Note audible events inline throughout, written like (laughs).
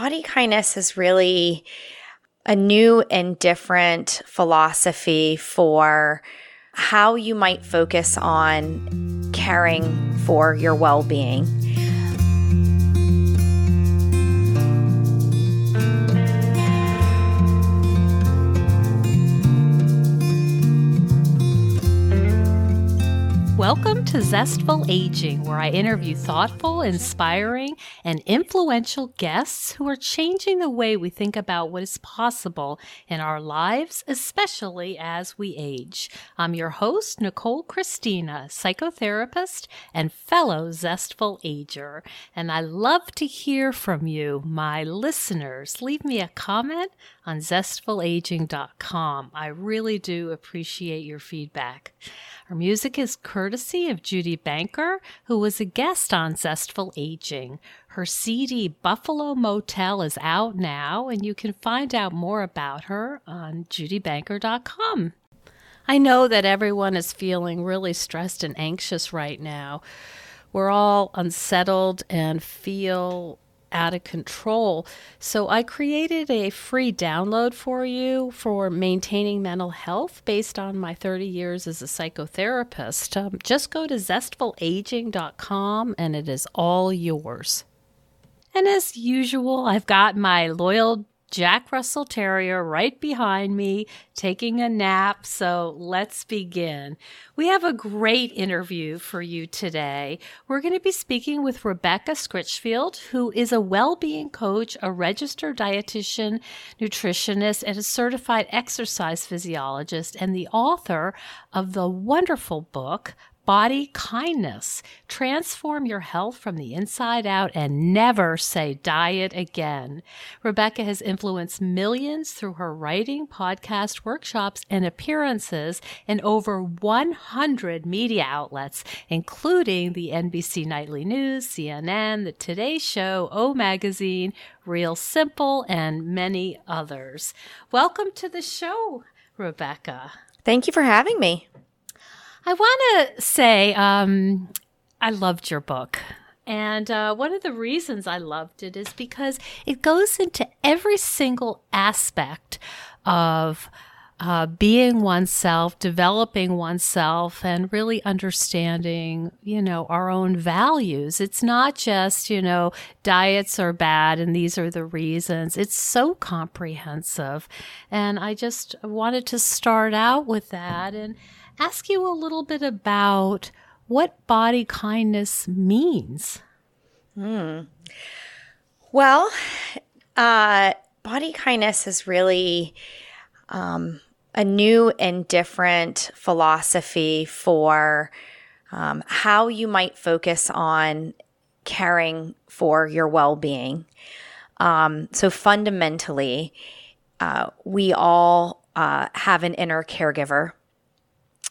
body kindness is really a new and different philosophy for how you might focus on caring for your well being. To Zestful Aging, where I interview thoughtful, inspiring, and influential guests who are changing the way we think about what is possible in our lives, especially as we age. I'm your host, Nicole Christina, psychotherapist and fellow Zestful Ager. And I love to hear from you, my listeners. Leave me a comment on zestfulaging.com. I really do appreciate your feedback. Our music is courtesy of Judy Banker, who was a guest on Zestful Aging. Her CD Buffalo Motel is out now, and you can find out more about her on judybanker.com. I know that everyone is feeling really stressed and anxious right now. We're all unsettled and feel out of control. So I created a free download for you for maintaining mental health based on my 30 years as a psychotherapist. Um, just go to zestfulaging.com and it is all yours. And as usual, I've got my loyal Jack Russell Terrier right behind me taking a nap. So let's begin. We have a great interview for you today. We're going to be speaking with Rebecca Scritchfield, who is a well being coach, a registered dietitian, nutritionist, and a certified exercise physiologist, and the author of the wonderful book, body kindness. Transform your health from the inside out and never say diet again. Rebecca has influenced millions through her writing, podcast, workshops, and appearances in over 100 media outlets, including the NBC Nightly News, CNN, The Today Show, O Magazine, Real Simple, and many others. Welcome to the show, Rebecca. Thank you for having me. I want to say um, I loved your book. And uh, one of the reasons I loved it is because it goes into every single aspect of uh, being oneself, developing oneself, and really understanding, you know, our own values. It's not just, you know, diets are bad and these are the reasons. It's so comprehensive. And I just wanted to start out with that. And ask you a little bit about what body kindness means. Hmm. Well, uh, body kindness is really um, a new and different philosophy for um, how you might focus on caring for your well being. Um, so, fundamentally, uh, we all uh, have an inner caregiver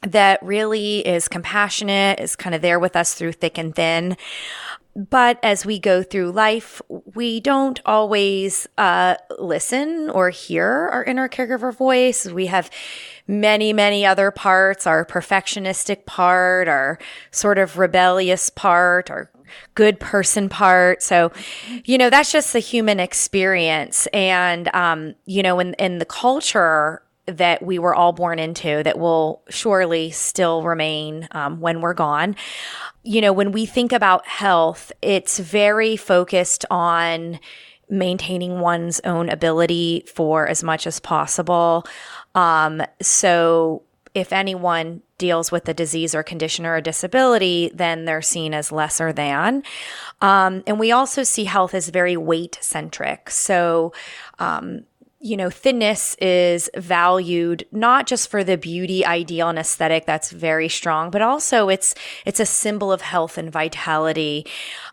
that really is compassionate, is kind of there with us through thick and thin. But as we go through life, we don't always uh, listen or hear our inner caregiver voice. We have many, many other parts our perfectionistic part, our sort of rebellious part, our good person part. So, you know, that's just the human experience. And, um, you know, in, in the culture that we were all born into that will surely still remain um, when we're gone. You know, when we think about health, it's very focused on maintaining one's own ability for as much as possible. Um, so, if anyone deals with a disease or condition or a disability, then they're seen as lesser than. Um, and we also see health as very weight centric. So, um, you know, thinness is valued not just for the beauty ideal and aesthetic that's very strong, but also it's it's a symbol of health and vitality.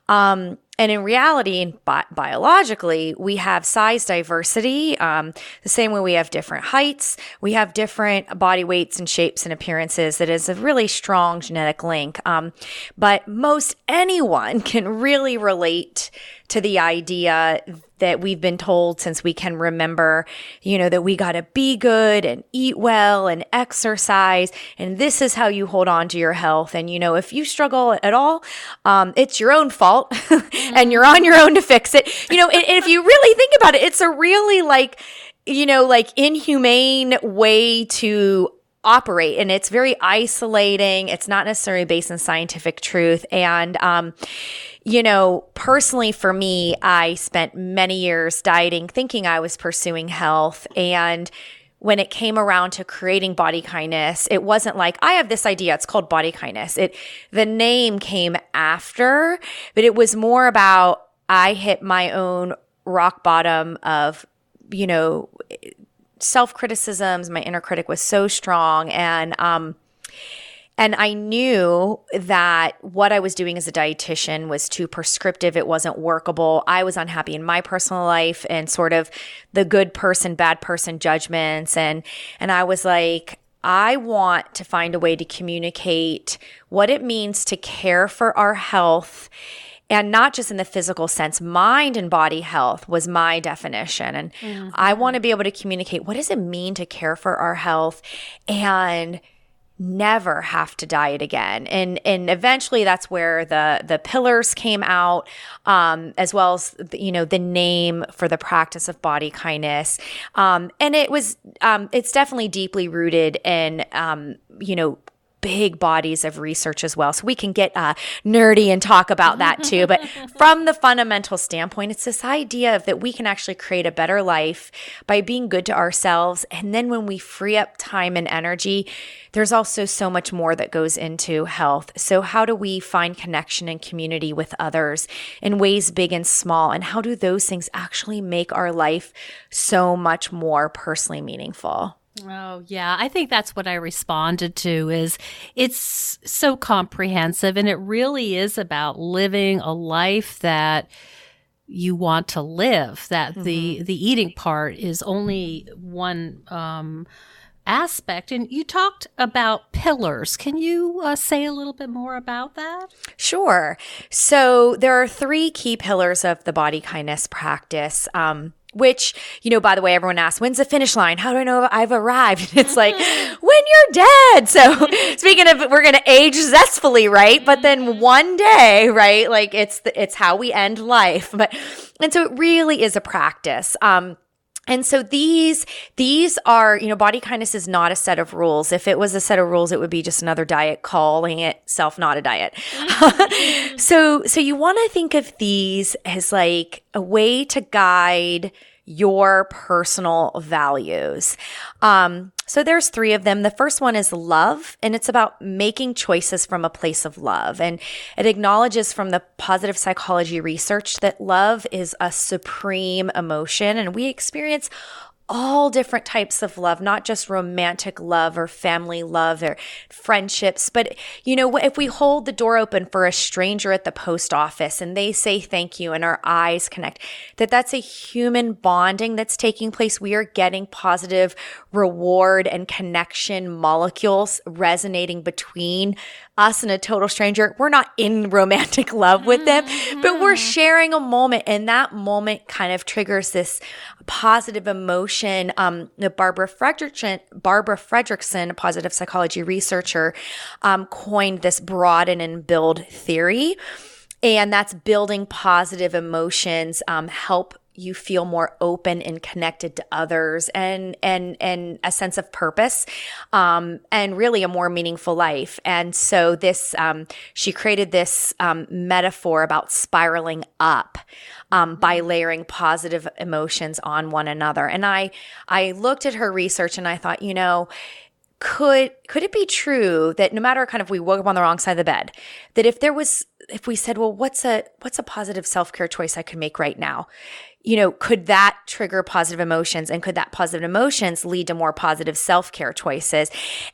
Um, and in reality, and bi- biologically, we have size diversity. Um, the same way we have different heights, we have different body weights and shapes and appearances. That is a really strong genetic link. Um, but most anyone (laughs) can really relate to the idea that we've been told since we can remember, you know, that we got to be good and eat well and exercise. And this is how you hold on to your health. And, you know, if you struggle at all, um, it's your own fault (laughs) and you're on your own to fix it. You know, and, and if you really think about it, it's a really like, you know, like inhumane way to operate and it's very isolating. It's not necessarily based in scientific truth. And, um, you know, personally for me, I spent many years dieting, thinking I was pursuing health. And when it came around to creating body kindness, it wasn't like I have this idea. It's called body kindness. It the name came after, but it was more about I hit my own rock bottom of, you know, self criticisms. My inner critic was so strong, and um, and I knew that what I was doing as a dietitian was too prescriptive. It wasn't workable. I was unhappy in my personal life and sort of the good person, bad person judgments. And, and I was like, I want to find a way to communicate what it means to care for our health and not just in the physical sense mind and body health was my definition and mm-hmm. i want to be able to communicate what does it mean to care for our health and never have to diet again. And and eventually that's where the the pillars came out um, as well as the, you know the name for the practice of body kindness. Um, and it was um, it's definitely deeply rooted in um, you know big bodies of research as well. So we can get uh, nerdy and talk about that (laughs) too. But from the fundamental standpoint, it's this idea of that we can actually create a better life by being good to ourselves. And then when we free up time and energy, there's also so much more that goes into health. So, how do we find connection and community with others in ways big and small? And how do those things actually make our life so much more personally meaningful? Oh, yeah. I think that's what I responded to is it's so comprehensive and it really is about living a life that you want to live that mm-hmm. the the eating part is only one um aspect. And you talked about pillars. Can you uh, say a little bit more about that? Sure. So there are three key pillars of the body kindness practice. Um, which, you know, by the way, everyone asks, when's the finish line? How do I know I've arrived? (laughs) And it's like, (laughs) when you're dead. So (laughs) speaking of, we're going to age zestfully, right? But then one day, right? Like it's, the, it's how we end life. But, and so it really is a practice. Um, and so these these are, you know, body kindness is not a set of rules. If it was a set of rules, it would be just another diet calling itself not a diet. (laughs) so so you want to think of these as like a way to guide your personal values. Um, so there's three of them. The first one is love, and it's about making choices from a place of love. And it acknowledges from the positive psychology research that love is a supreme emotion, and we experience all different types of love, not just romantic love or family love or friendships. But, you know, if we hold the door open for a stranger at the post office and they say thank you and our eyes connect, that that's a human bonding that's taking place. We are getting positive reward and connection molecules resonating between us and a total stranger. We're not in romantic (laughs) love with them, but we're mm-hmm. sharing a moment. And that moment kind of triggers this positive emotion. Um, the Barbara Fredrickson, Barbara Fredrickson, a positive psychology researcher, um, coined this broaden and build theory. And that's building positive emotions, um, help you feel more open and connected to others and and and a sense of purpose um, and really a more meaningful life. And so this um, she created this um, metaphor about spiraling up um, by mm-hmm. layering positive emotions on one another. And i i looked at her research and i thought you know could could it be true that no matter kind of we woke up on the wrong side of the bed that if there was if we said well what's a what's a positive self-care choice i could make right now you know, could that trigger positive emotions and could that positive emotions lead to more positive self care choices?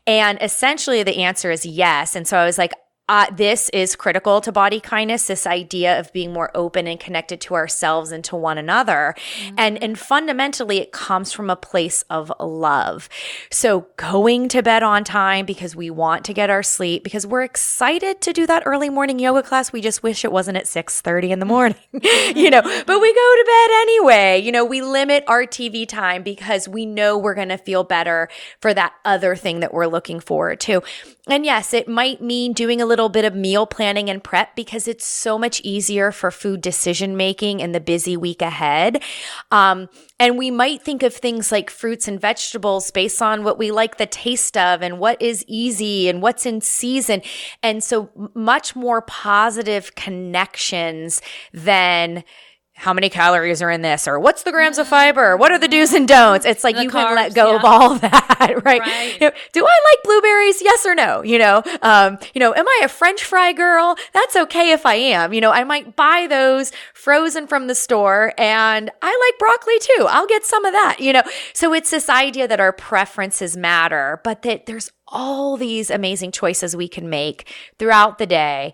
And essentially the answer is yes. And so I was like, uh, this is critical to body kindness this idea of being more open and connected to ourselves and to one another. Mm-hmm. and and fundamentally it comes from a place of love. So going to bed on time because we want to get our sleep because we're excited to do that early morning yoga class. We just wish it wasn't at 6:30 in the morning (laughs) you know but we go to bed anyway. You know we limit our TV time because we know we're going to feel better for that other thing that we're looking forward to. And yes it might mean doing a little little bit of meal planning and prep because it's so much easier for food decision making in the busy week ahead. Um, and we might think of things like fruits and vegetables based on what we like the taste of and what is easy and what's in season. And so much more positive connections than how many calories are in this or what's the grams of fiber what are the do's and don'ts? It's like The you carbs, can let go yeah. of all (laughs) that right, Right. You know, do i like blueberries? Yes or no? You know um, you know am i a french fry girl? That's okay if i am. You know i might buy those frozen from the store and i like broccoli too. I'll get some of that you know? So it's this idea that our preferences matter but that there's all these amazing choices we can make throughout the day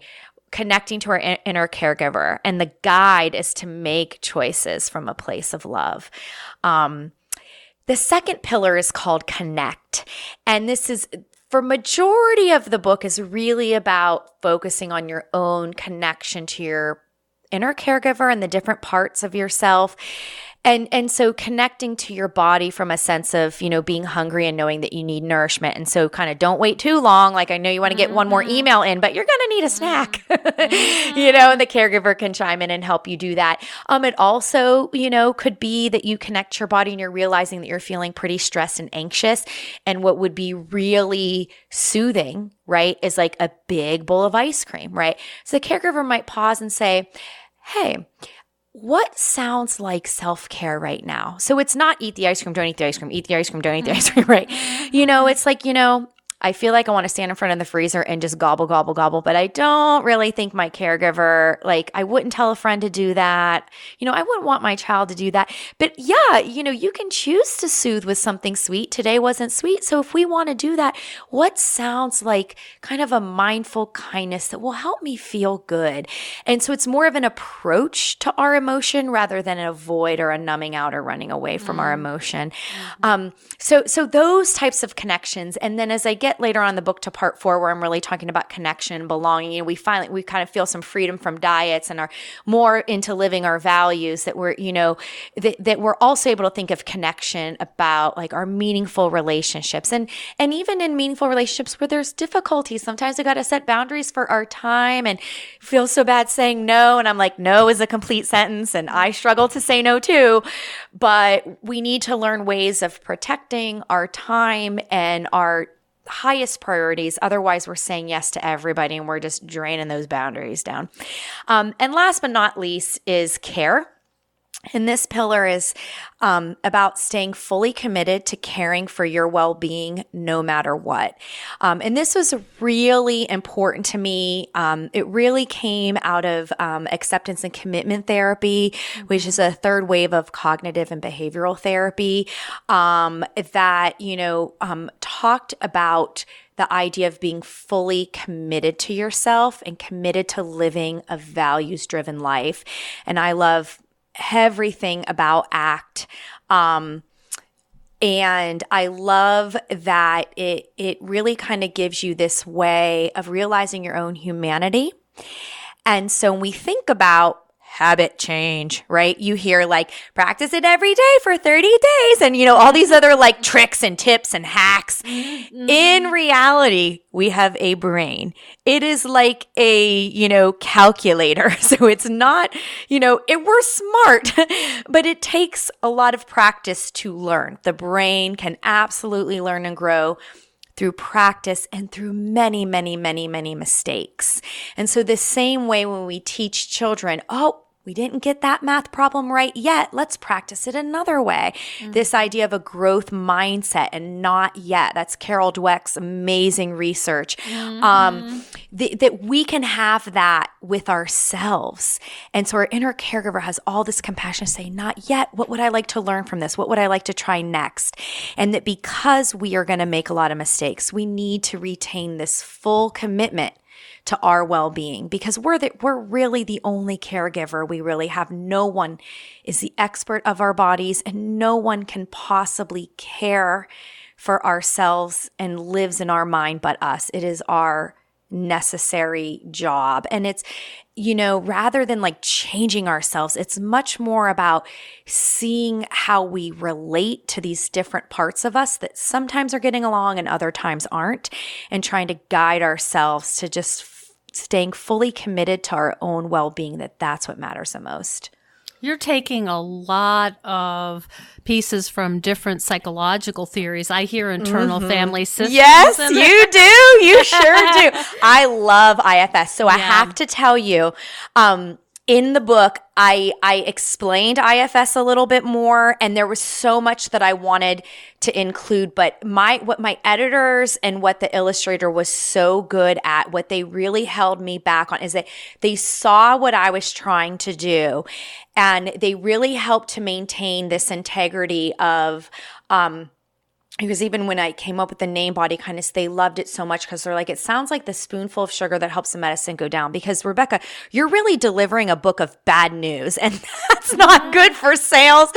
connecting to our inner caregiver and the guide is to make choices from a place of love. Um, the second pillar is called connect. And this is for majority of the book is really about focusing on your own connection to your inner caregiver and the different parts of yourself and and so connecting to your body from a sense of you know being hungry and knowing that you need nourishment. And so kind of don't wait too long. Like i know you want to get one more email in but you're going to need a snack. (laughs) You know and the caregiver can chime in and help you do that. Um it also you know could be that you connect your body and you're realizing that you're feeling pretty stressed and anxious. And what would be really soothing right is like a big bowl of ice cream right? So the caregiver might pause and say hey what sounds like self care right now? So it's not eat the ice cream, don't eat the ice cream, eat the ice cream, don't eat the ice cream, right? You know, mm-hmm. it's like, you know, I feel like I want to stand in front of the freezer and just gobble, gobble, gobble, but I don't really think my caregiver, like, I wouldn't tell a friend to do that. You know, I wouldn't want my child to do that. But yeah, you know, you can choose to soothe with something sweet. Today wasn't sweet. So if we want to do that, what sounds like kind of a mindful kindness that will help me feel good? And so it's more of an approach to our emotion rather than a void or a numbing out or running away from our emotion. Um, so, so those types of connections. And then as I get later on the book to part four, where I'm really talking about connection, belonging, and we finally, we kind of feel some freedom from diets and are more into living our values that we're, you know, that, that we're also able to think of connection about like our meaningful relationships and, and even in meaningful relationships where there's difficulties, sometimes we got to set boundaries for our time and feel so bad saying no. And I'm like, no is a complete sentence. And I struggle to say no too. But we need to learn ways of protecting our time and our highest priorities. Otherwise, we're saying yes to everybody and we're just draining those boundaries down. Um, and last but not least is care. And this pillar is um, about staying fully committed to caring for your well being no matter what. Um, and this was really important to me. Um, it really came out of um, acceptance and commitment therapy, which is a third wave of cognitive and behavioral therapy um, that, you know, um, talked about the idea of being fully committed to yourself and committed to living a values driven life. And I love everything about ACT. Um, and I love that it it really kind of gives you this way of realizing your own humanity. And so when we think about habit change, right? You hear like practice it every day for 30 days and you know all these other like tricks and tips and hacks. Mm-hmm. In reality, we have a brain. It is like a, you know, calculator. (laughs) So it's not, you know, it we're smart, (laughs) but it takes a lot of practice to learn. The brain can absolutely learn and grow through practice and through many, many, many, many mistakes. And so, the same way when we teach children, oh, we didn't get that math problem right yet. Let's practice it another way. This idea of a growth mindset and not yet. That's Carol Dweck's amazing research. Um, th- that we can have that with ourselves. And so our inner caregiver has all this compassion to say, not yet. What would I like to learn from this? What would I like to try next? And that because we are going to make a lot of mistakes, we need to retain this full commitment to our well-being because we're we're really the only caregiver. We really have no one is the expert of our bodies and no one can possibly care for ourselves and lives in our mind but us. It is our necessary job. And it's you know rather than like changing ourselves it's much more about seeing how we relate to these different parts of us that sometimes are getting along and other times aren't and trying to guide ourselves to just staying fully committed to our own well-being that that's what matters the most you're taking a lot of pieces from different psychological theories. I hear internal mm-hmm. family systems. Yes, you (laughs) do. You sure do. I love IFS. So yeah. I have to tell you, um, in the book, I, I explained IFS a little bit more and there was so much that I wanted to include, but my, what my editors and what the illustrator was so good at, what they really held me back on is that they saw what I was trying to do and they really helped to maintain this integrity of, um, because even when I came up with the name body kindness, they loved it so much because they're like, it sounds like the spoonful of sugar that helps the medicine go down. Because Rebecca, you're really delivering a book of bad news, and (laughs) that's not mm-hmm. good for sales.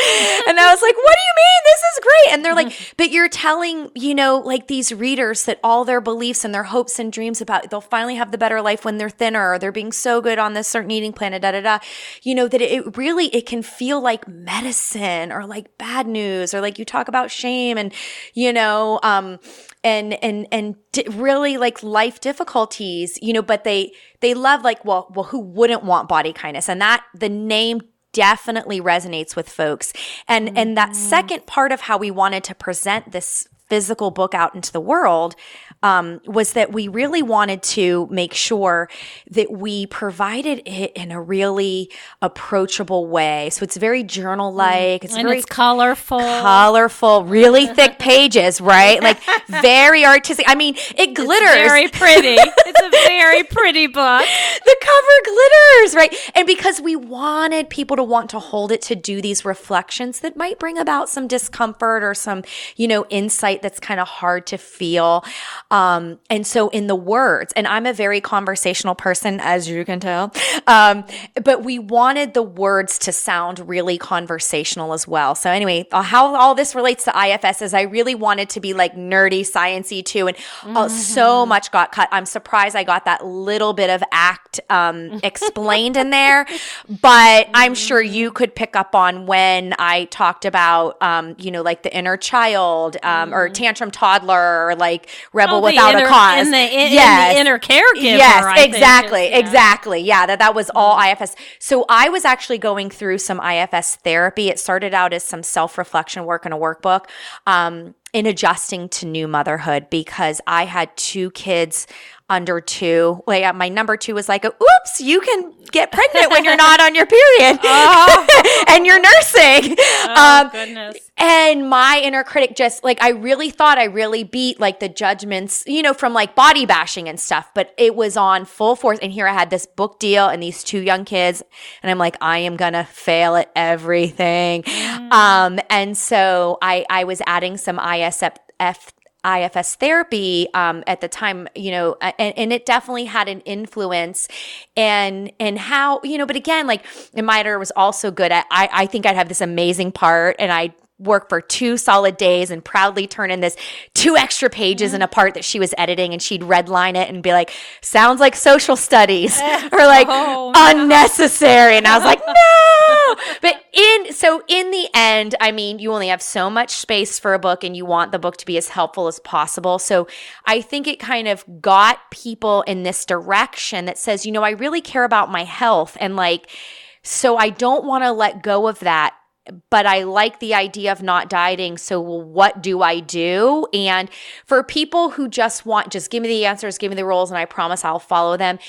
And I was like, what do you mean? This is great. And they're like, mm-hmm. but you're telling, you know, like these readers that all their beliefs and their hopes and dreams about they'll finally have the better life when they're thinner or they're being so good on this certain eating plan, da da da. You know, that it really it can feel like medicine or like bad news or like you talk about shame and you know, um, and and and really like life difficulties, you know. But they they love like well, well, who wouldn't want body kindness? And that the name definitely resonates with folks. And mm-hmm. and that mm-hmm. second part of how we wanted to present this physical book out into the world um, was that we really wanted to make sure that we provided it in a really approachable way. So it's very journal like. It's and very it's colorful, colorful, really thick pages, right? Like (laughs) very artistic. I mean, it glitters. It's very pretty. it's a (laughs) very pretty book. the cover glitters, right? And because we wanted people to want to hold it to do these reflections that might bring about some discomfort or some, you know, insight that's kind of hard to feel. Um, and so in the words, and I'm a very conversational person, as you can tell, um, but we wanted the words to sound really conversational as well. So anyway, uh, how all this relates to IFS is I really wanted to be like nerdy, sciency too, and mm-hmm. uh, so much got cut. I'm surprised I got that little bit of ACT um, (laughs) explained in there, but I'm sure you could pick up on when I talked about, um, you know, like the inner child um, or mm-hmm. tantrum toddler or like rebel without inner, a cause. In the, in, yes. In the inner caregiver. Yes, I exactly. Think, yeah. Exactly. Yeah, that, that was all mm-hmm. IFS. So I was actually going through some IFS therapy. It started out as some self reflection work in a workbook. Um, in adjusting to new motherhood because I had two kids under two. Like my number two was like, "Oops, you can get pregnant when you're not on your period, (laughs) oh. (laughs) and you're nursing." Oh, um, goodness. And my inner critic just like I really thought I really beat like the judgments, you know, from like body bashing and stuff, but it was on full force. And here I had this book deal and these two young kids, and I'm like, I am gonna fail at everything. Mm. Um, and so I I was adding some ISF IFS therapy um, at the time, you know, and, and, it definitely had an influence and and how, you know, but again, like Miter was also good at I, I think I'd have this amazing part and I work for two solid days and proudly turn in this two extra pages in a part that she was editing and she'd redline it and be like sounds like social studies (laughs) (laughs) or like oh, unnecessary no. and i was like (laughs) no but in so in the end i mean you only have so much space for a book and you want the book to be as helpful as possible so i think it kind of got people in this direction that says you know i really care about my health and like so I don't want to let go of that but I like the idea of not dieting. So, what do I do? And for people who just want, just give me the answers, give me the rules, and I promise I'll follow them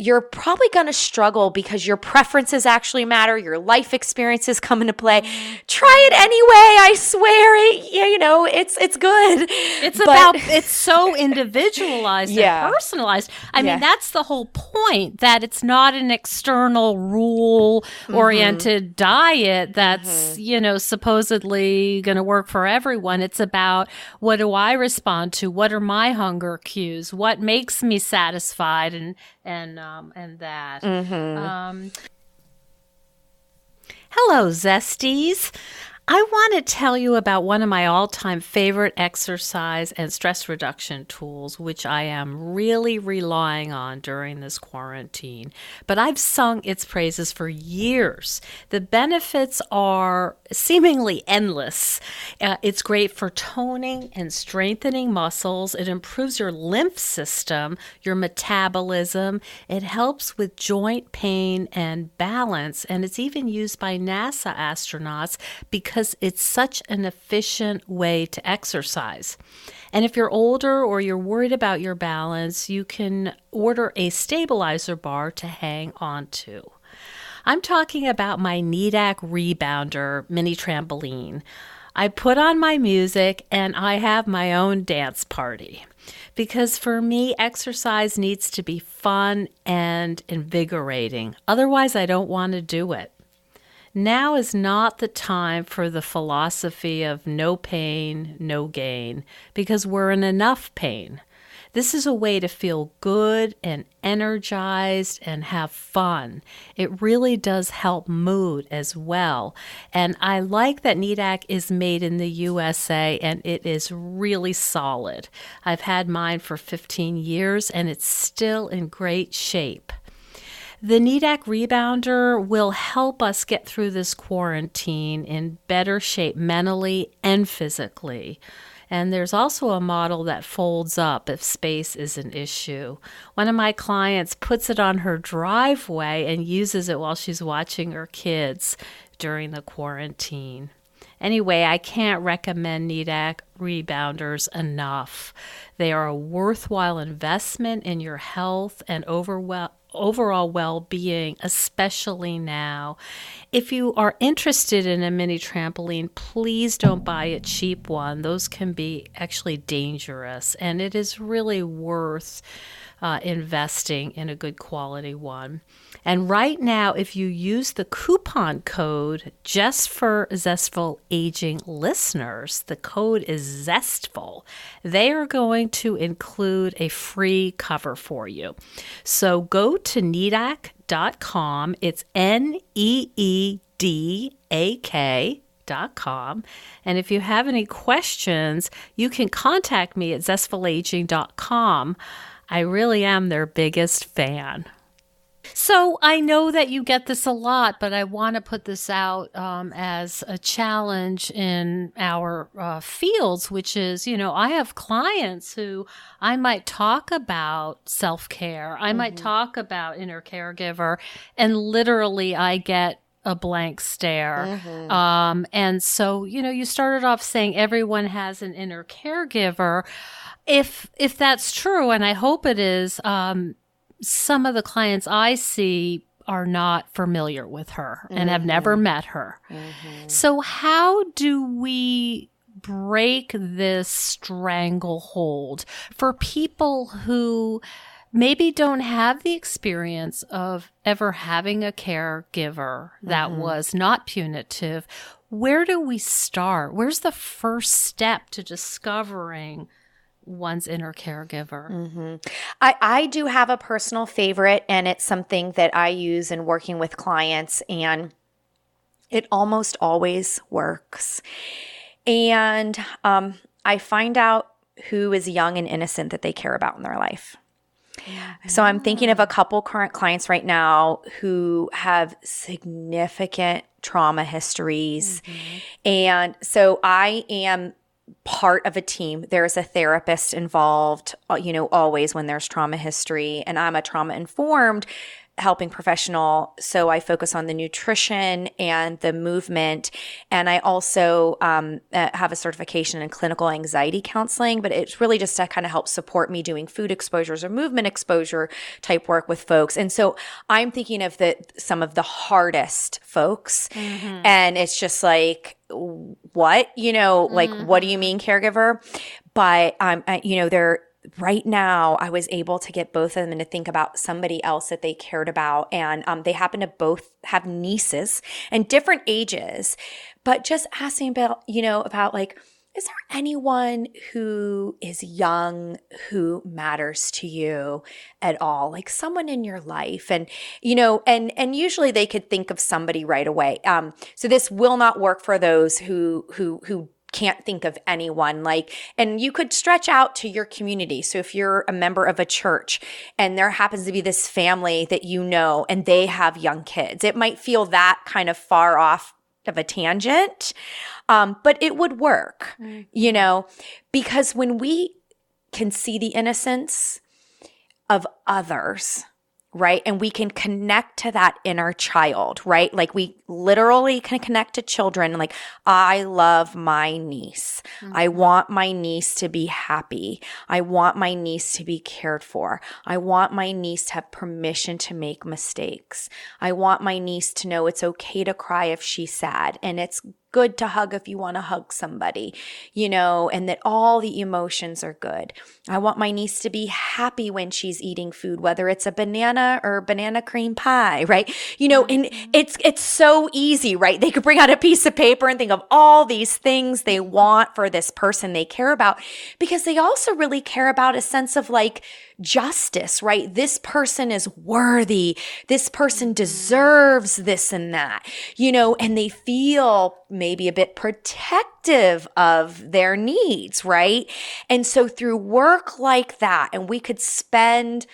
you're probably going to struggle because your preferences actually matter. Your life experiences come into play. Try it anyway. I swear it, Yeah, you know, it's, it's good. It's but, about, (laughs) it's so individualized yeah. and personalized. I yeah. mean, that's the whole point that it's not an external rule oriented mm-hmm. diet that's, mm-hmm. you know, supposedly going to work for everyone. It's about what do I respond to? What are my hunger cues? What makes me satisfied? And, and um, and that. Mm-hmm. Um, hello, Zesties. I want to tell you about one of my all time favorite exercise and stress reduction tools, which I am really relying on during this quarantine. But I've sung its praises for years. The benefits are seemingly endless. Uh, it's great for toning and strengthening muscles, it improves your lymph system, your metabolism, it helps with joint pain and balance, and it's even used by NASA astronauts because because it's such an efficient way to exercise. And if you're older or you're worried about your balance, you can order a stabilizer bar to hang on to. I'm talking about my Needak Rebounder mini trampoline. I put on my music and I have my own dance party. Because for me, exercise needs to be fun and invigorating. Otherwise, I don't want to do it. Now is not the time for the philosophy of no pain, no gain, because we're in enough pain. This is a way to feel good and energized and have fun. It really does help mood as well. And I like that Needak is made in the USA and it is really solid. I've had mine for 15 years and it's still in great shape. The Needak Rebounder will help us get through this quarantine in better shape mentally and physically. And there's also a model that folds up if space is an issue. One of my clients puts it on her driveway and uses it while she's watching her kids during the quarantine. Anyway, I can't recommend Needak rebounders enough. They are a worthwhile investment in your health and overwhelm overall well being, especially now. If you are interested in a mini trampoline, please don't buy a cheap one. Those can be actually dangerous, and it is really worth uh, investing in a good quality one. And right now, if you use the coupon code just for Zestful Aging listeners, the code is Zestful, they are going to include a free cover for you. So go to needak.com. It's N E E D A K. dot Com. And if you have any questions, you can contact me at zestfulaging.com. I really am their biggest fan. So I know that you get this a lot, but I want to put this out um, as a challenge in our uh, fields, which is, you know, I have clients who I might talk about self care, I mm-hmm. might talk about inner caregiver, and literally I get a blank stare. Mm-hmm. Um, and so, you know, you started off saying everyone has an inner caregiver. If if that's true, and I hope it is, um, some of the clients I see are not familiar with her and mm-hmm. have never met her. Mm-hmm. So, how do we break this stranglehold for people who maybe don't have the experience of ever having a caregiver that mm-hmm. was not punitive? Where do we start? Where's the first step to discovering? One's inner caregiver. Mm-hmm. I, I do have a personal favorite, and it's something that I use in working with clients, and it almost always works. And um, I find out who is young and innocent that they care about in their life. So I'm thinking of a couple current clients right now who have significant trauma histories. Mm-hmm. And so I am part of a team. There's a therapist involved, uh, you know, always when there's trauma history. And I'm a trauma informed helping professional. So I focus on the nutrition and the movement. And I also um, uh, have a certification in clinical anxiety counseling, but it's really just to kind of help support me doing food exposures or movement exposure type work with folks. And so I'm thinking of the some of the hardest folks. Mm-hmm. And it's just like, what you know like mm-hmm. what do you mean caregiver but um uh, you know they're right now i was able to get both of them to think about somebody else that they cared about and um, they happen to both have nieces and different ages but just asking about you know about like is there anyone who is young who matters to you at all? Like someone in your life. And, you know, and and usually they could think of somebody right away. Um, so this will not work for those who who who can't think of anyone like and you could stretch out to your community so if you're a member of a church and there happens to be this family that you know and they have young kids it might feel that kind of far off of a tangent um, but it would work mm-hmm. you know because when we can see the innocence of others right? And we can connect to that inner child, right? Like we literally can connect to children. Like, I love my niece. Mm-hmm. I want my niece to be happy. I want my niece to be cared for. I want my niece to have permission to make mistakes. I want my niece to know it's okay to cry if she's sad and it's good to hug if you want to hug somebody, you know, and that all the emotions are good. I want my niece to be happy when she's eating food, whether it's a banana or banana cream pie, right? You know, and mm-hmm. it's it's so easy, right? They could bring out a piece of paper and think of all these things they want for this person they care about because they also really care about a sense of like justice, right? This person is worthy. This person deserves this and that, you know, and they feel maybe a bit protective of their needs, right? And so through work like that, and we could spend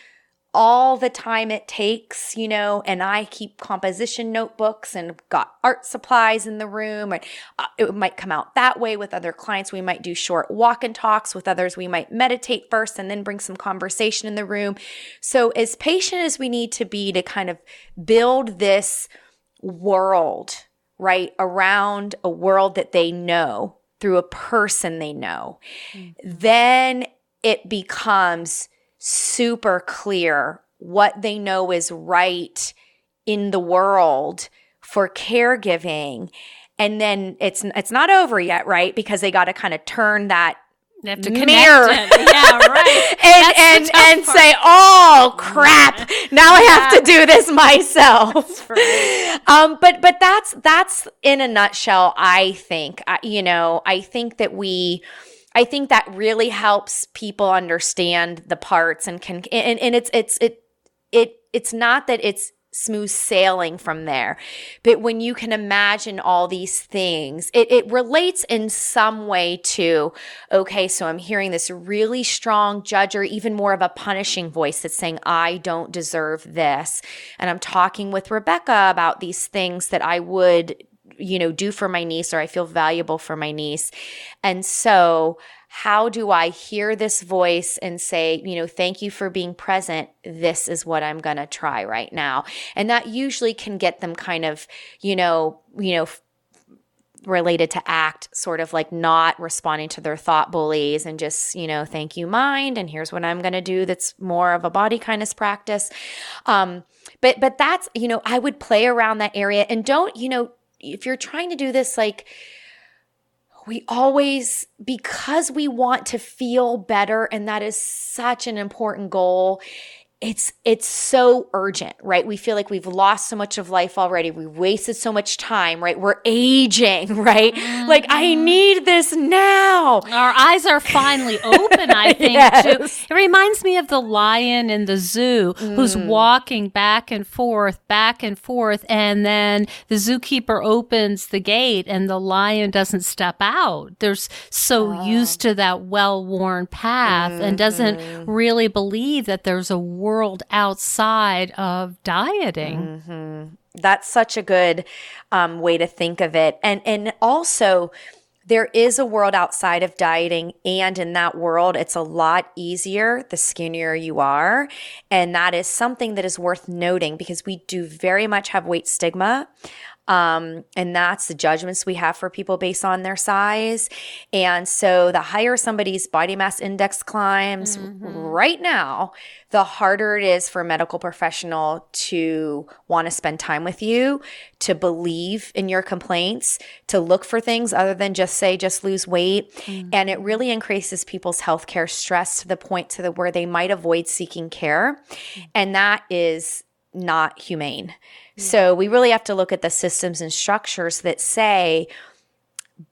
all the time it takes, you know, and I keep composition notebooks and got art supplies in the room. And uh, it might come out that way with other clients. We might do short walk and talks with others. We might meditate first and then bring some conversation in the room. So, as patient as we need to be to kind of build this world, right, around a world that they know through a person they know, mm-hmm. then it becomes super clear what they know is right in the world for caregiving and then it's it's not over yet right because they got to kind of turn that they have to mirror. Yeah, right. (laughs) and and and part. say, "Oh crap! Now. I have to do this myself." (laughs) Right. Um, but but that's that's in a nutshell. I think I, you know. I think that we I think that really helps people understand the parts and can and, and it's it's it it it's not that it's smooth sailing from there. But when you can imagine all these things, it, it relates in some way to, okay, so I'm hearing this really strong judge or even more of a punishing voice that's saying, I don't deserve this. And I'm talking with Rebecca about these things that I would you know, do for my niece or I feel valuable for my niece. And so, how do I hear this voice and say, you know, thank you for being present. This is what I'm going to try right now. And that usually can get them kind of, you know, you know, related to ACT sort of like not responding to their thought bullies and just you know thank you mind and here's what i'm going to do that's more of a body kindness practice um but but that's you know i would play around that area and don't you know if you're trying to do this like we always because we want to feel better and that is such an important goal it's it's so urgent right we feel like we've lost so much of life already we wasted so much time right we're aging (laughs) right mm-hmm. like i mm-hmm. need this now our eyes are finally (laughs) open i think yes. too it reminds me of the lion in the zoo mm. who's walking back and forth back and forth and then the zookeeper opens the gate and the lion doesn't step out they're so oh. used to that well-worn path mm-hmm. and doesn't mm-hmm. really believe that there's a world outside of dieting. Mm-hmm. That's such a good um, way to think of it. And, and also, there is a world outside of dieting and in that world it's a lot easier the skinnier you are and that is something that is worth noting because we do very much have weight stigma um, and that's the judgments we have for people based on their size. And so the higher somebody's body mass index climbs mm-hmm. right now, the harder it is for a medical professional to want to spend time with you, to believe in your complaints, to look for things other than just say, just lose weight. Mm-hmm. And it really increases people's healthcare stress to the point to the where they might avoid seeking care. Mm-hmm. And that is not humane. So we really have to look at the systems and structures that say,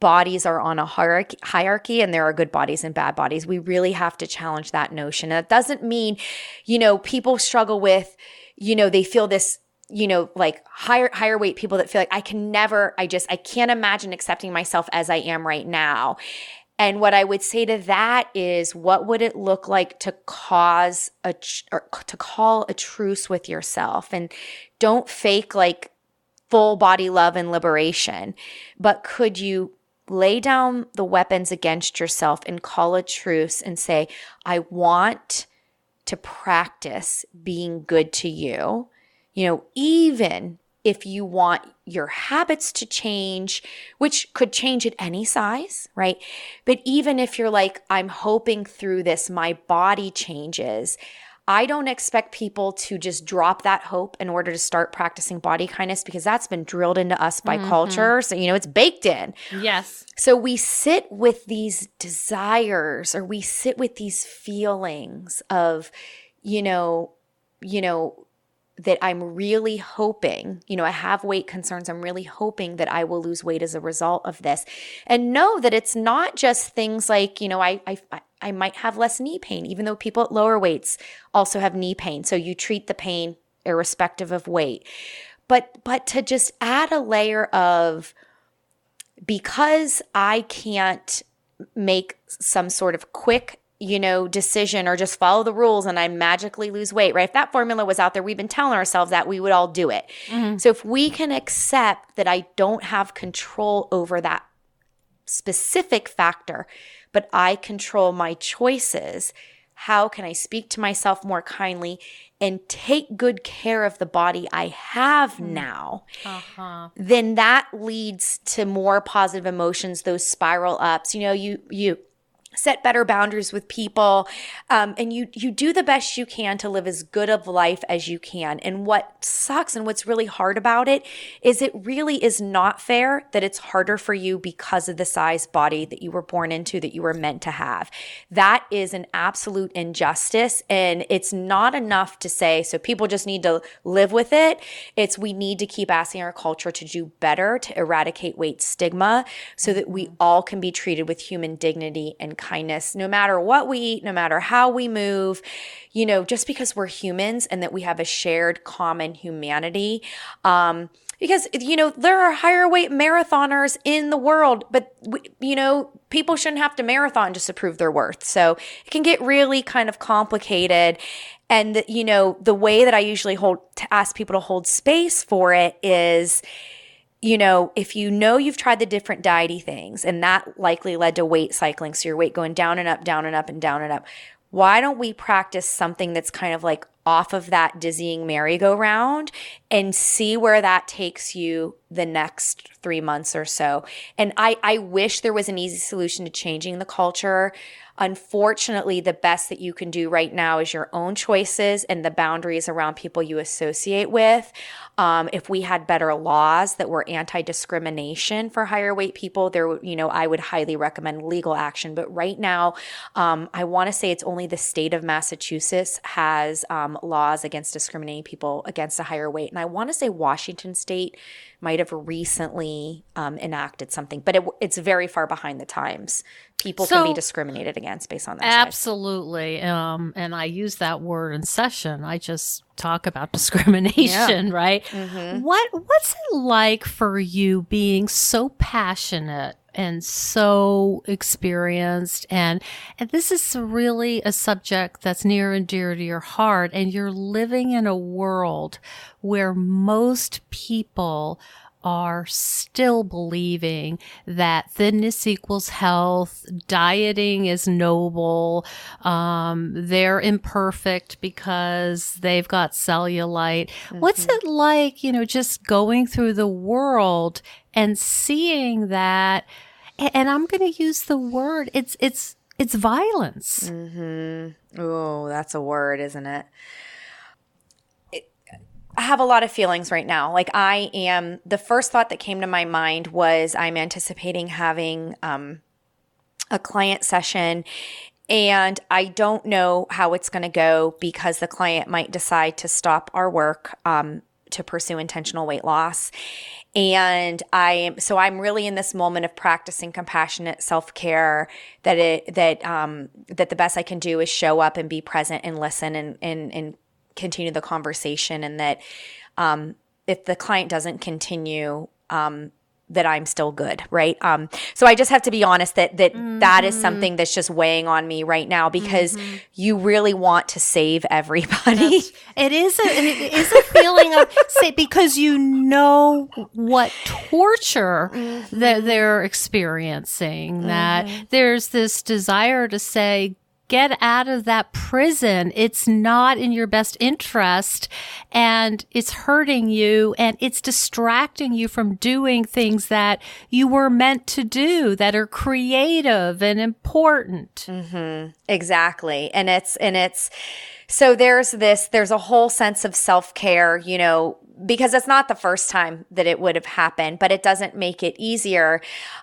bodies are on a hierarchy, hierarchy and there are good bodies and bad bodies. We really have to challenge that notion. And that doesn't mean, you know, people struggle with, you know, they feel this you know like higher higher weight people that feel like I can never I just I can't imagine accepting myself as I am right now. And what I would say to that is what would it look like to cause a or to call a truce with yourself and don't fake like full body love and liberation, but could you lay down the weapons against yourself and call a truce and say, I want to practice being good to you? You know, even if you want your habits to change, which could change at any size, right? But even if you're like, I'm hoping through this, my body changes, I don't expect people to just drop that hope in order to start practicing body kindness because that's been drilled into us by mm-hmm. culture. So, you know, it's baked in. Yes. So we sit with these desires or we sit with these feelings of, you know, you know, that I'm really hoping, you know, I have weight concerns. I'm really hoping that I will lose weight as a result of this. And know that it's not just things like, you know, I, I, I might have less knee pain, even though people at lower weights also have knee pain. So you treat the pain irrespective of weight. But, but to just add a layer of, because I can't make some sort of quick you know, decision or just follow the rules and I magically lose weight, right? If that formula was out there, we've been telling ourselves that we would all do it. Mm-hmm. So if we can accept that I don't have control over that specific factor, but I control my choices, how can I speak to myself more kindly and take good care of the body I have mm. now, uh-huh. then that leads to more positive emotions, those spiral ups. You know, you you set better boundaries with people um, and you you do the best you can to live as good of life as you can. And what sucks and what's really hard about it is it really is not fair that it's harder for you because of the size body that you were born into that you were meant to have. That is an absolute injustice and it's not enough to say so people just need to live with it. It's we need to keep asking our culture to do better to eradicate weight stigma so that we mm-hmm. all can be treated with human dignity and kindness no matter what we eat, no matter how we move, you know, just because we're humans and that we have a shared common humanity. Um, because you know there are higher weight marathoners in the world but you know people shouldn't have to marathon just to prove their worth so it can get really kind of complicated and you know the way that i usually hold to ask people to hold space for it is you know, if you know you've tried the different diety things and that likely led to weight cycling, so your weight going down and up, down and up, and down and up, why don't we practice something that's kind of like off of that dizzying merry-go-round and see where that takes you the next three months or so? And I, I wish there was an easy solution to changing the culture. Unfortunately, the best that you can do right now is your own choices and the boundaries around people you associate with. Um, if we had better laws that were anti-discrimination for higher weight people, there, you know, I would highly recommend legal action. But right now, um, I want to say it's only the state of Massachusetts has um, laws against discriminating people against a higher weight, and I want to say Washington State might have recently um, enacted something, but it, it's very far behind the times. People so, can be discriminated against based on that. Absolutely. Um, and I use that word in session. I just talk about (laughs) discrimination, yeah. right? Mm-hmm. What What's it like for you being so passionate and so experienced. And and this is really a subject that's near and dear to your heart. And you're living in a world where most people are still believing that thinness equals health, dieting is noble, um, they're imperfect because they've got cellulite. Mm-hmm. What's it like, you know, just going through the world and seeing that? And I'm going to use the word, it's, it's, it's violence. Mm-hmm. Oh, that's a word, isn't it? I have a lot of feelings right now. Like I am the first thought that came to my mind was I'm anticipating having um, a client session and I don't know how it's going to go because the client might decide to stop our work um, to pursue intentional weight loss. and I am so I'm really in this moment of practicing compassionate self care. That it that um that the best I can do is show up and be present and listen and and and continue the conversation, and that um if the client doesn't continue um that I'm still good, right? Um, so I just have to be honest that that, mm-hmm. that is mm-hmm. something that's just weighing on me right now because mm-hmm. you really want to save everybody. That's, it is a it is a feeling of (laughs) say because you know what torture mm-hmm. that they're experiencing. That mm-hmm. there's this desire to say, get out of that prison. It's not in your best interest and it's hurting you and it's distracting you from doing things that you were meant to do that are creative and important. Mm-hmm. Exactly. And it's, and it's, so there's this, there's a whole sense of self care, you know, because it's not the first time that it would have happened, but it doesn't make it easier,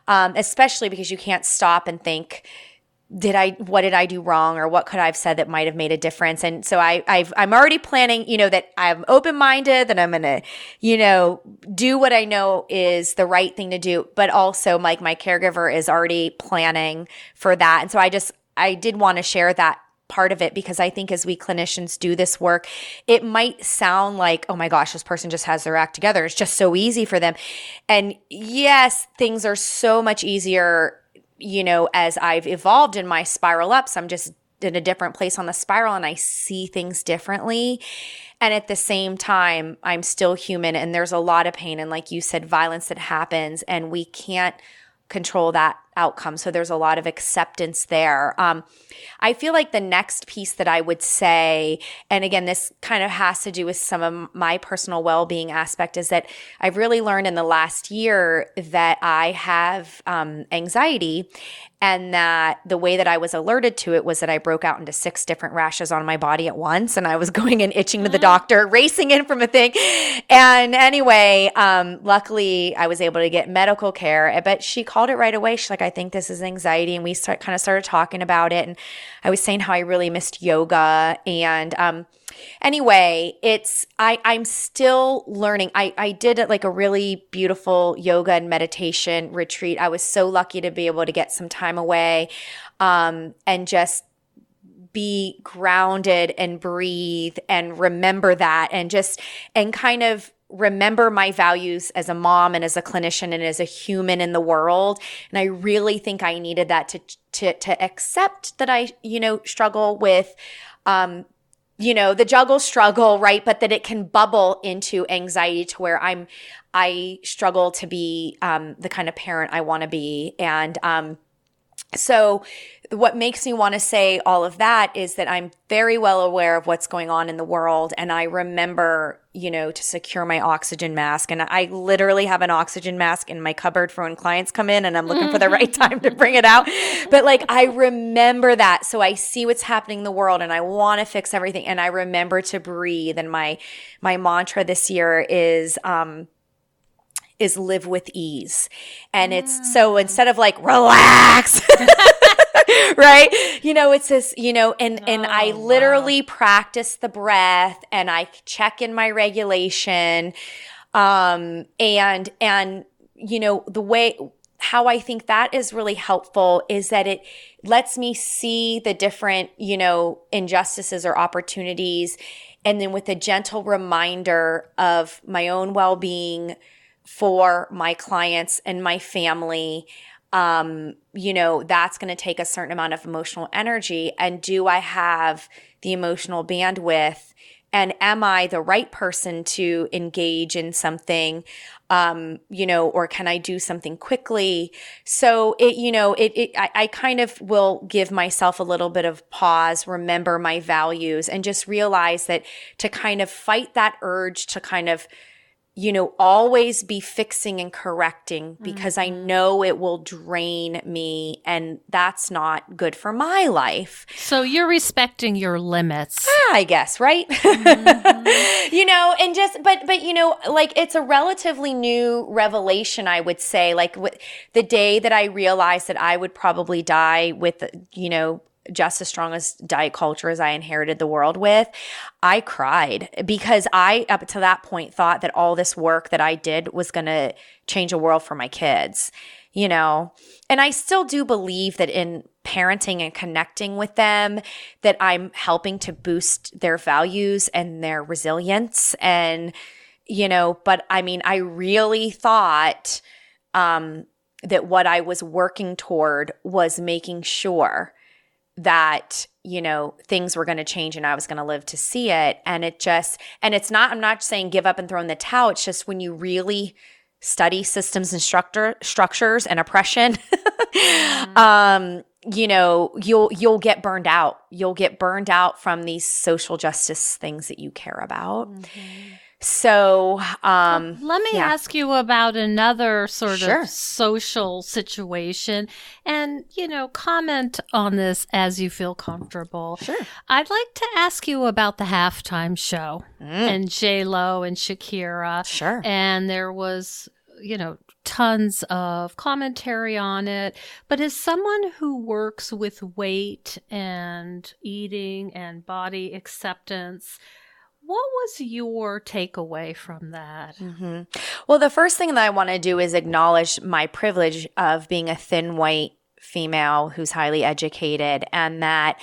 um, especially because you can't stop and think, did I what did I do wrong or what could I have said that might have made a difference? And so I I've I'm already planning, you know, that I'm open minded, that I'm gonna, you know, do what I know is the right thing to do. But also like my caregiver is already planning for that. And so I just I did want to share that part of it because I think as we clinicians do this work, it might sound like, oh my gosh, this person just has their act together. It's just so easy for them. And yes, things are so much easier you know, as I've evolved in my spiral ups, I'm just in a different place on the spiral and I see things differently. And at the same time, I'm still human and there's a lot of pain and, like you said, violence that happens, and we can't control that outcome. So there's a lot of acceptance there. Um, I feel like the next piece that I would say, and again, this kind of has to do with some of my personal well being aspect, is that I've really learned in the last year that I have um, anxiety and that the way that I was alerted to it was that I broke out into six different rashes on my body at once, and I was (laughs) going and itching to the mm. doctor, racing in from a thing. And anyway, um, luckily I was able to get medical care, but she called it right away. She's like, I think this is anxiety. And we start, kind of started talking about it. And I was saying how I really missed yoga. And um, anyway, it's, I, I'm still learning. I, I did like a really beautiful yoga and meditation retreat. I was so lucky to be able to get some time away um, and just be grounded and breathe and remember that and just and kind of remember my values as a mom and as a clinician and as a human in the world. And i really think i needed that to to to accept that i you know struggle with um you know the juggle struggle right? But that it can bubble into anxiety to where i'm i struggle to be um the kind of parent i want to be. And um so what makes me want to say all of that is that I'm very well aware of what's going on in the world. And I remember, you know, to secure my oxygen mask. And I literally have an oxygen mask in my cupboard for when clients come in and I'm looking for the right time to bring it out. But like, I remember that. So I see what's happening in the world and I want to fix everything. And I remember to breathe. And my, my mantra this year is, um, is live with ease. And it's so instead of like relax, (laughs) right? You know, it's this, you know, and and I oh, literally wow. practice the breath and I check in my regulation um and and you know, the way how I think that is really helpful is that it lets me see the different, you know, injustices or opportunities and then with a gentle reminder of my own well-being for my clients and my family um, you know, that's going to take a certain amount of emotional energy. And do I have the emotional bandwidth? And am I the right person to engage in something? Um, you know, or can I do something quickly? So it, you know, it, it I, I kind of will give myself a little bit of pause, remember my values, and just realize that to kind of fight that urge to kind of you know, always be fixing and correcting because mm-hmm. I know it will drain me and that's not good for my life. So you're respecting your limits. Ah, I guess, right? Mm-hmm. (laughs) you know, and just but but you know, like it's a relatively new revelation I would say like the day that I realized that I would probably die with you know just as strong as diet culture as I inherited the world with, I cried because I, up to that point, thought that all this work that I did was going to change a world for my kids, you know? And I still do believe that in parenting and connecting with them, that I'm helping to boost their values and their resilience. And, you know, but I mean, I really thought, um, that what I was working toward was making sure that you know things were going to change and I was going to live to see it and it just and it's not I'm not saying give up and throw in the towel it's just when you really study systems and structure structures and oppression mm-hmm. (laughs) um you know you'll you'll get burned out you'll get burned out from these social justice things that you care about mm-hmm. So, um, let me yeah. ask you about another sort sure. of social situation and, you know, comment on this as you feel comfortable. Sure. I'd like to ask you about the halftime show mm. and J Lo and Shakira. Sure. And there was, you know, tons of commentary on it. But as someone who works with weight and eating and body acceptance, what was your takeaway from that? Mm-hmm. Well, the first thing that I want to do is acknowledge my privilege of being a thin white female who's highly educated, and that,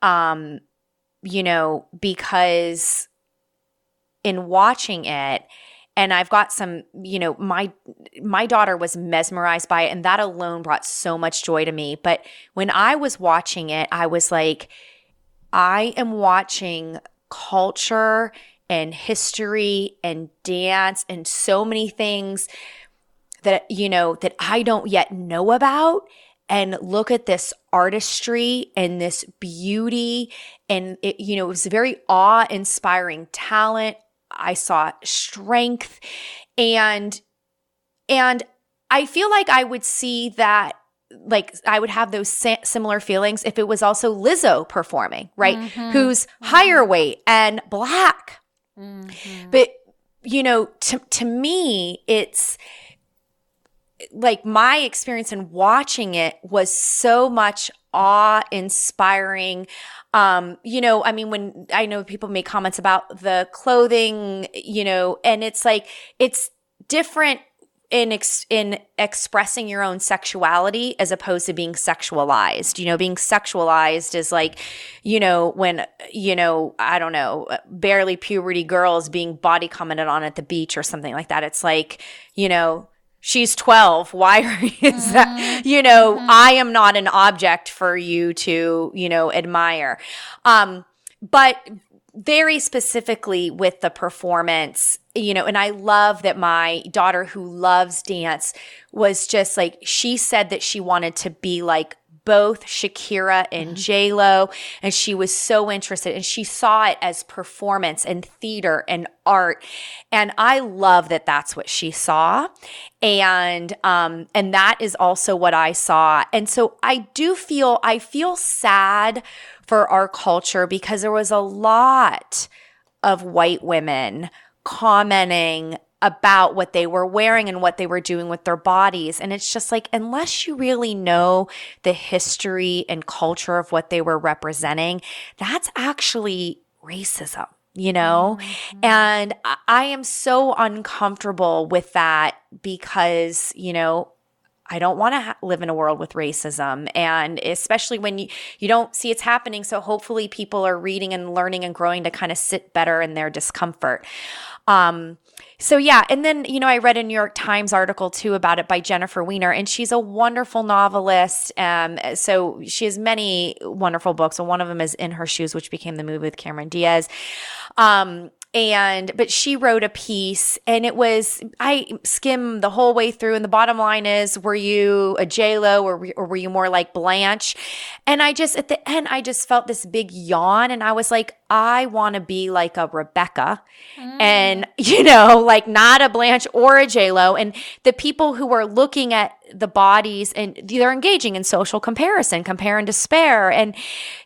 um, you know, because in watching it, and I've got some, you know, my my daughter was mesmerized by it, and that alone brought so much joy to me. But when I was watching it, I was like, I am watching culture and history and dance and so many things that you know that I don't yet know about. And look at this artistry and this beauty. And it you know it was very awe-inspiring talent. I saw strength. And and I feel like I would see that like I would have those sa- similar feelings if it was also Lizzo performing, right? Mm-hmm. Who's mm-hmm. higher weight and black. Mm-hmm. But you know, to to me it's like my experience in watching it was so much awe inspiring um you know i mean when i know people make comments about the clothing you know and it's like it's different in ex- in expressing your own sexuality as opposed to being sexualized. You know, being sexualized is like, you know, when you know, I don't know, barely puberty girls being body commented on at the beach or something like that. It's like, you know, she's 12 why are you (laughs) mm-hmm. that you know mm-hmm. i am not an object for you to you know admire um but very specifically with the performance, you know, and I love that my daughter who loves dance was just like, she said that she wanted to be like both Shakira and mm-hmm. J Lo, and she was so interested, and she saw it as performance and theater and art, and I love that that's what she saw, and um, and that is also what I saw, and so I do feel I feel sad for our culture because there was a lot of white women commenting about what they were wearing and what they were doing with their bodies. And it's just like, unless you really know the history and culture of what they were representing, that's actually racism, you know? Mm-hmm. And I am so uncomfortable with that because, you know, I don't want to ha- live in a world with racism. And especially when you, you don't see it's happening. So hopefully people are reading and learning and growing to kind of sit better in their discomfort. Um, so yeah, and then you know I read a New York Times article too about it by Jennifer Weiner, and she's a wonderful novelist. Um, so she has many wonderful books, and one of them is In Her Shoes, which became the movie with Cameron Diaz. Um, and but she wrote a piece and it was i skimmed the whole way through and the bottom line is were you a j-lo or, or were you more like blanche? And i just at the end i just felt this big yawn and i was like i want to be like a rebecca. Mm. and (laughs) you know like not a blanche or a j-lo. And the people who are looking at the bodies and they're engaging in social comparison, compare and despair. And,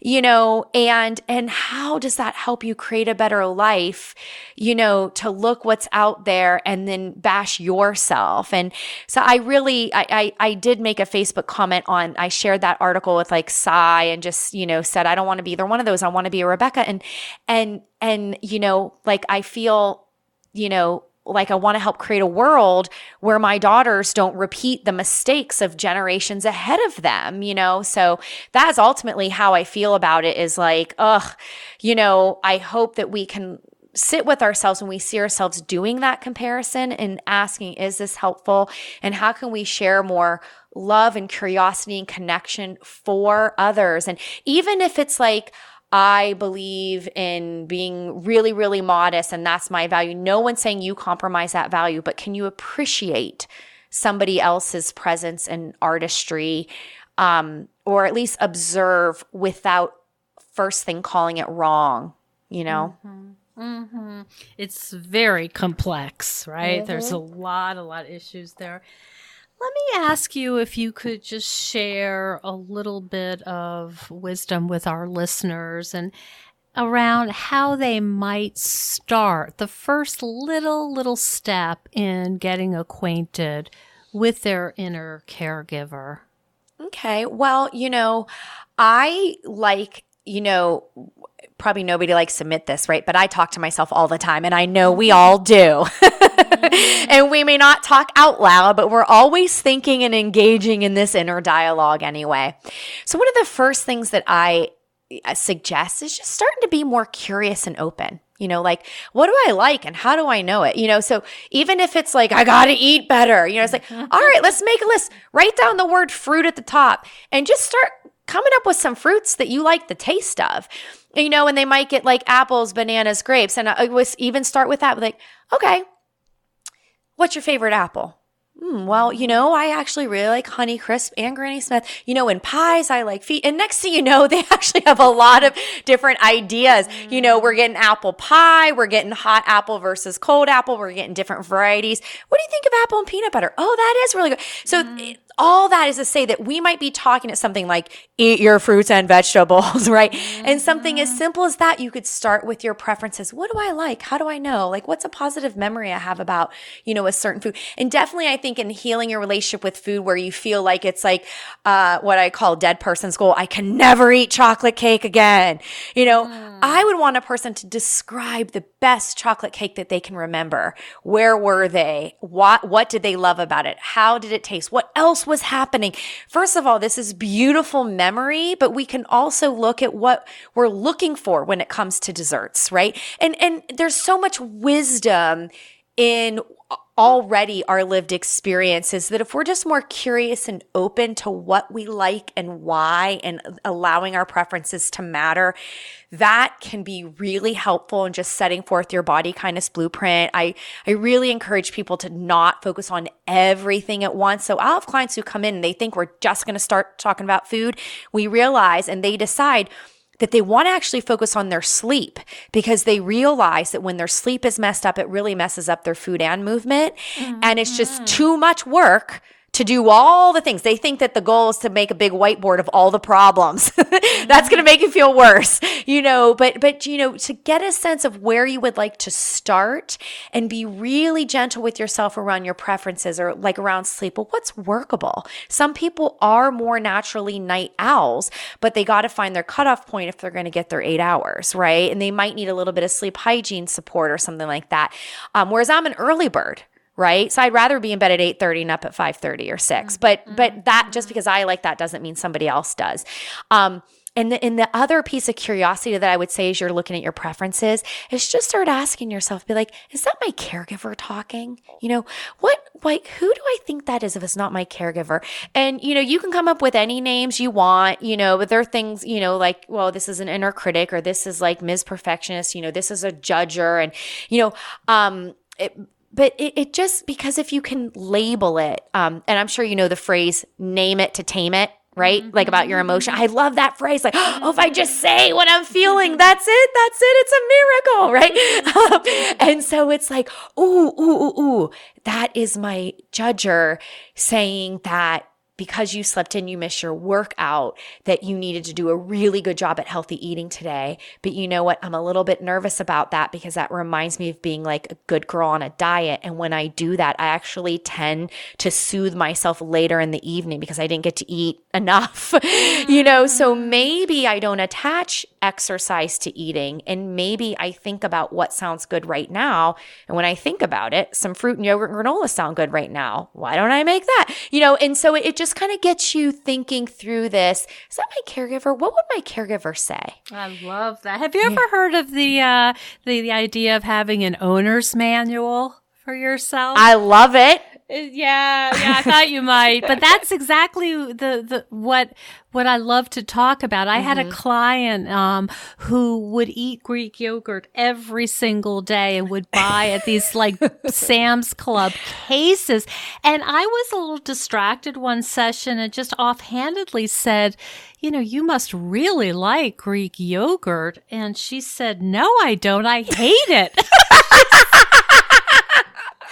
you know, and, and how does that help you create a better life, you know, to look what's out there and then bash yourself. And so I really, I, I, I did make a Facebook comment on, I shared that article with like Sai and just, you know, said, I don't want to be either one of those. I want to be a Rebecca. And, and, and, you know, like I feel, you know, like I want to help create a world where my daughters don't repeat the mistakes of generations ahead of them, you know? So that's ultimately how I feel about it is like, ugh, you know, I hope that we can sit with ourselves when we see ourselves doing that comparison and asking, is this helpful? And how can we share more love and curiosity and connection for others? And even if it's like, I believe in being really, really modest, and that's my value. No one's saying you compromise that value, but can you appreciate somebody else's presence and artistry, um, or at least observe without first thing calling it wrong? You know. Mm-hmm. Mm-hmm. It's very complex, right? Mm-hmm. There's a lot, a lot of issues there. Let me ask you if you could just share a little bit of wisdom with our listeners and around how they might start the first little, little step in getting acquainted with their inner caregiver. Okay. Well, you know, I like, you know, probably nobody likes to admit this, right? But I talk to myself all the time, and I know we mm-hmm. all do. Mm-hmm. (laughs) and we may not talk out loud, but we're always thinking and engaging in this inner dialogue anyway. So, one of the first things that I uh, suggest is just starting to be more curious and open. You know, like, what do I like and how do I know it? You know, so even if it's like, I got to eat better, you know, it's like, mm-hmm. all right, let's make a list. Write down the word fruit at the top and just start coming up with some fruits that you like the taste of. You know, and they might get like apples, bananas, grapes. And I was even start with that, like, okay, What's your favorite apple? Mm, well, you know, I actually really like Honeycrisp and Granny Smith. You know, in pies, I like feet. And next thing you know, (laughs) they actually have a lot of different ideas. Mm. You know, we're getting apple pie, we're getting hot apple versus cold apple, we're getting different varieties. What do you think of apple and peanut butter? Oh, that is really good. So mm all that is to say that we might be talking at something like eat your fruits and vegetables, (laughs) right? Mm-hmm. And something as simple as that, you could start with your preferences. What do I like? How do I know? Like, what's a positive memory I have about, you know, a certain food? And definitely, I think in healing your relationship with food where you feel like it's like, uh, what I call dead person's goal. I can never eat chocolate cake again. You know, mm. I would want a person to describe the best chocolate cake that they can remember. Where were they? What, what did they love about it? How did it taste? What else was happening. First of all, this is beautiful memory, but we can also look at what we're looking for when it comes to desserts, right? And and there's so much wisdom in already our lived experiences that if we're just more curious and open to what we like and why and allowing our preferences to matter that can be really helpful in just setting forth your body kindness blueprint. I i really encourage people to not focus on everything at once. So i'll have clients who come in and they think we're just going to start talking about food. We realize and they decide that they want to actually focus on their sleep because they realize that when their sleep is messed up, it really messes up their food and movement. Mm-hmm. And it's just mm-hmm. too much work to do all the things. They think that the goal is to make a big whiteboard of all the problems. (laughs) That's going to make you feel worse, you know, but, but, you know, to get a sense of where you would like to start and be really gentle with yourself around your preferences or like around sleep. Well, what's workable? Some people are more naturally night owls, but they got to find their cutoff point if they're going to get their eight hours, right? And they might need a little bit of sleep hygiene support or something like that. Um, whereas I'm an early bird, right? So I'd rather be in bed at 8:30 and up at 5:30 or 6. Mm-hmm. But mm-hmm. but that just because I like that doesn't mean somebody else does. Um and the, and the other piece of curiosity that I would say as you're looking at your preferences is just start asking yourself, be like, is that my caregiver talking? You know, what, like, who do I think that is if it's not my caregiver? And, you know, you can come up with any names you want, you know, but there are things, you know, like, well, this is an inner critic or this is like Ms. Perfectionist, you know, this is a judger. And, you know, um, it, but it, it, just because if you can label it, um, and I'm sure you know the phrase "name it to tame it," right? Mm-hmm. Like about your emotion. I love that phrase. Like, (gasps) oh, if I just say what I'm feeling, that's it. That's it. It's a miracle, (laughs) right? (laughs) and so it's like, ooh, ooh, ooh, ooh. That is my judger saying that because you slept in, you missed your workout, that you needed to do a really good job at healthy eating today. But you know what? I'm a little bit nervous about that because that reminds me of being like a good girl on a diet. And when I do that, I actually tend to soothe myself later in the evening because I didn't get to eat (laughs) enough, you know? So mm. maybe I don't attach exercise to eating. And maybe I think about what sounds good right now. And when I think about it, some fruit and yogurt and granola sound good right now. Why don't I make that? You know, and so it, it just kind of gets you thinking through this. Is that my caregiver? What would my caregiver say? I love that. Have you ever heard of the, uh, the the idea of having an owner's manual for yourself? I love it. Yeah, yeah, I thought you might, but that's exactly the the what what I love to talk about. I mm-hmm. had a mm-hmm. client um, who would eat Greek yogurt every single day and would buy at these like Sam's Club cases. And I was a little distracted one session and just offhandedly said, "You know, you must really like Greek yogurt." And she said, "No, I don't. I hate it." (laughs) (laughs)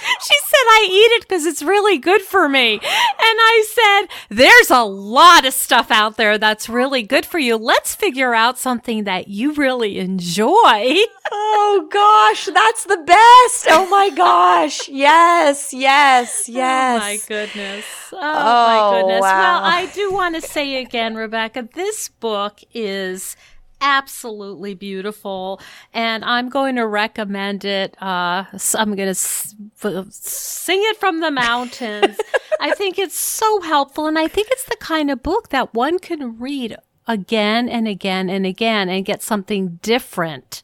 (laughs) she said, I eat it because it's really good for me. And I said, there's a lot of stuff out there that's really good for you. Let's figure out something that you really enjoy. (laughs) Oh gosh, that's the best. Oh my gosh. Yes, yes, yes. (laughs) Oh my goodness. Oh, oh my goodness. Wow. Well, I do want to say again, Rebecca, this book is absolutely beautiful. And I'm going to recommend it. Uh, I'm going to s- sing it from the mountains. (laughs) I think it's so helpful. And I think it's the kind of book that one can read again and again and again and get something different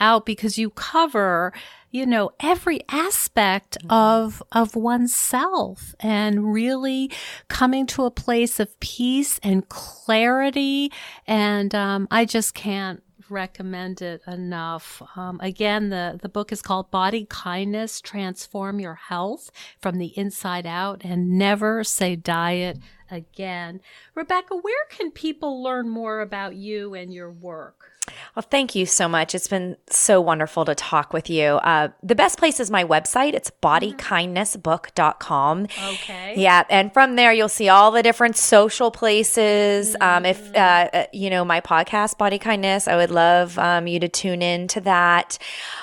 out because you cover you know, every aspect mm-hmm. of, of oneself and really coming to a place of peace and clarity. And, um, I just can't recommend it enough. Um, again, the, the book is called Body Kindness Transform Your Health from the Inside Out and Never Say Diet Again. Rebecca, where can people learn more about you and your work? Well, thank you so much. It's been so wonderful to talk with you. Uh, the best place is my website. It's bodykindnessbook.com. Okay. Yeah. And from there, you'll see all the different social places. Mm-hmm. Um, if, uh, uh, you know, my podcast, Body Kindness, I would love um, you to tune in to that.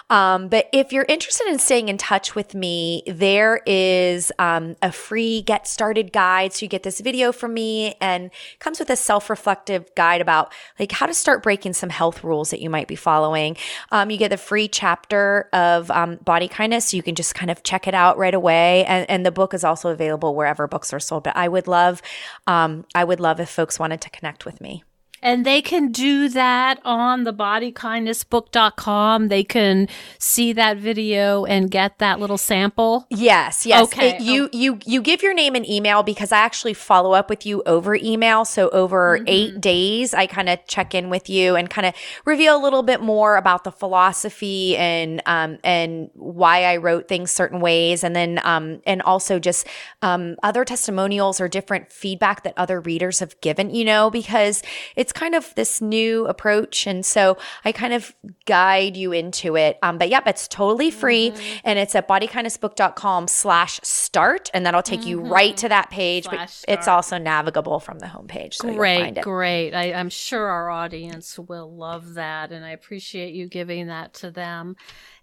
Um, but if you're interested in staying in touch with me, there is um, a free get started guide. So you get this video from me and comes with a self reflective guide about like how to start breaking some health rules that you might be following. Um, you get the free chapter of um, body kindness. So you can just kind of check it out right away. And, and, the book is also available wherever books are sold. But I would love, um, I would love if folks wanted to connect with me. And they can do that on the bodykindnessbook.com. They can see that video and get that little sample. Yes, yes. Okay. It, you you you give your name and email because I actually follow up with you over email. So over mm-hmm. 8 days I kind of check in with you and kind of reveal a little bit more about the philosophy and um and why I wrote things certain ways and then um and also just um other testimonials or different feedback that other readers have given, you know, because it's kind of this new approach. And so I kind of guide you into it. Um, but yep, it's totally free mm-hmm. and it's at bodykindnessbook.com slash start. And that'll take mm-hmm. you right to that page. Slash but start. it's also navigable from the homepage. So great, great. I, I'm sure our audience will love that. And I appreciate you giving that to them.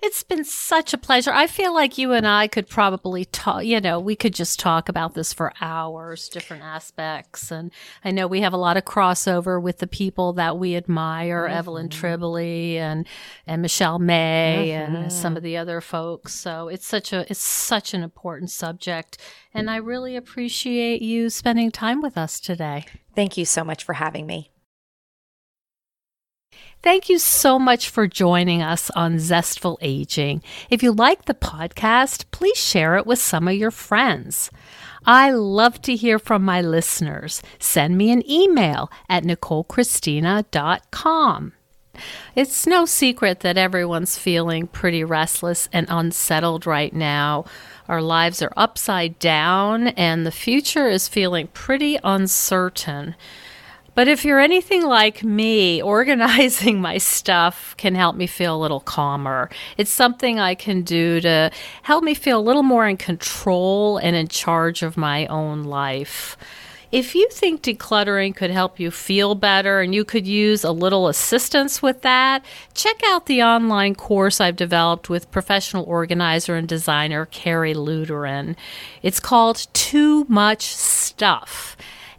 It's been such a pleasure. I feel like you and I could probably talk, you know, we could just talk about this for hours, different aspects. And I know we have a lot of crossover with the people that we admire, mm-hmm. Evelyn Tribole and, and Michelle May mm-hmm. and some of the other folks. So it's such a, it's such an important subject. And I really appreciate you spending time with us today. Thank you so much for having me. Thank you so much for joining us on Zestful Aging. If you like the podcast, please share it with some of your friends. I love to hear from my listeners. Send me an email at nicolechristina.com. It's no secret that everyone's feeling pretty restless and unsettled right now Our lives are upside down, and the future is feeling pretty uncertain. But if you're anything like me, (laughs) organizing my stuff can help me feel a little calmer. It's something I can do to help me feel a little more in control and in charge of my own life. If you think decluttering could help you feel better and you could use a little assistance with that, check out the online course I've developed with professional organizer and designer Carrie Luderin. It's called Too Much Stuff.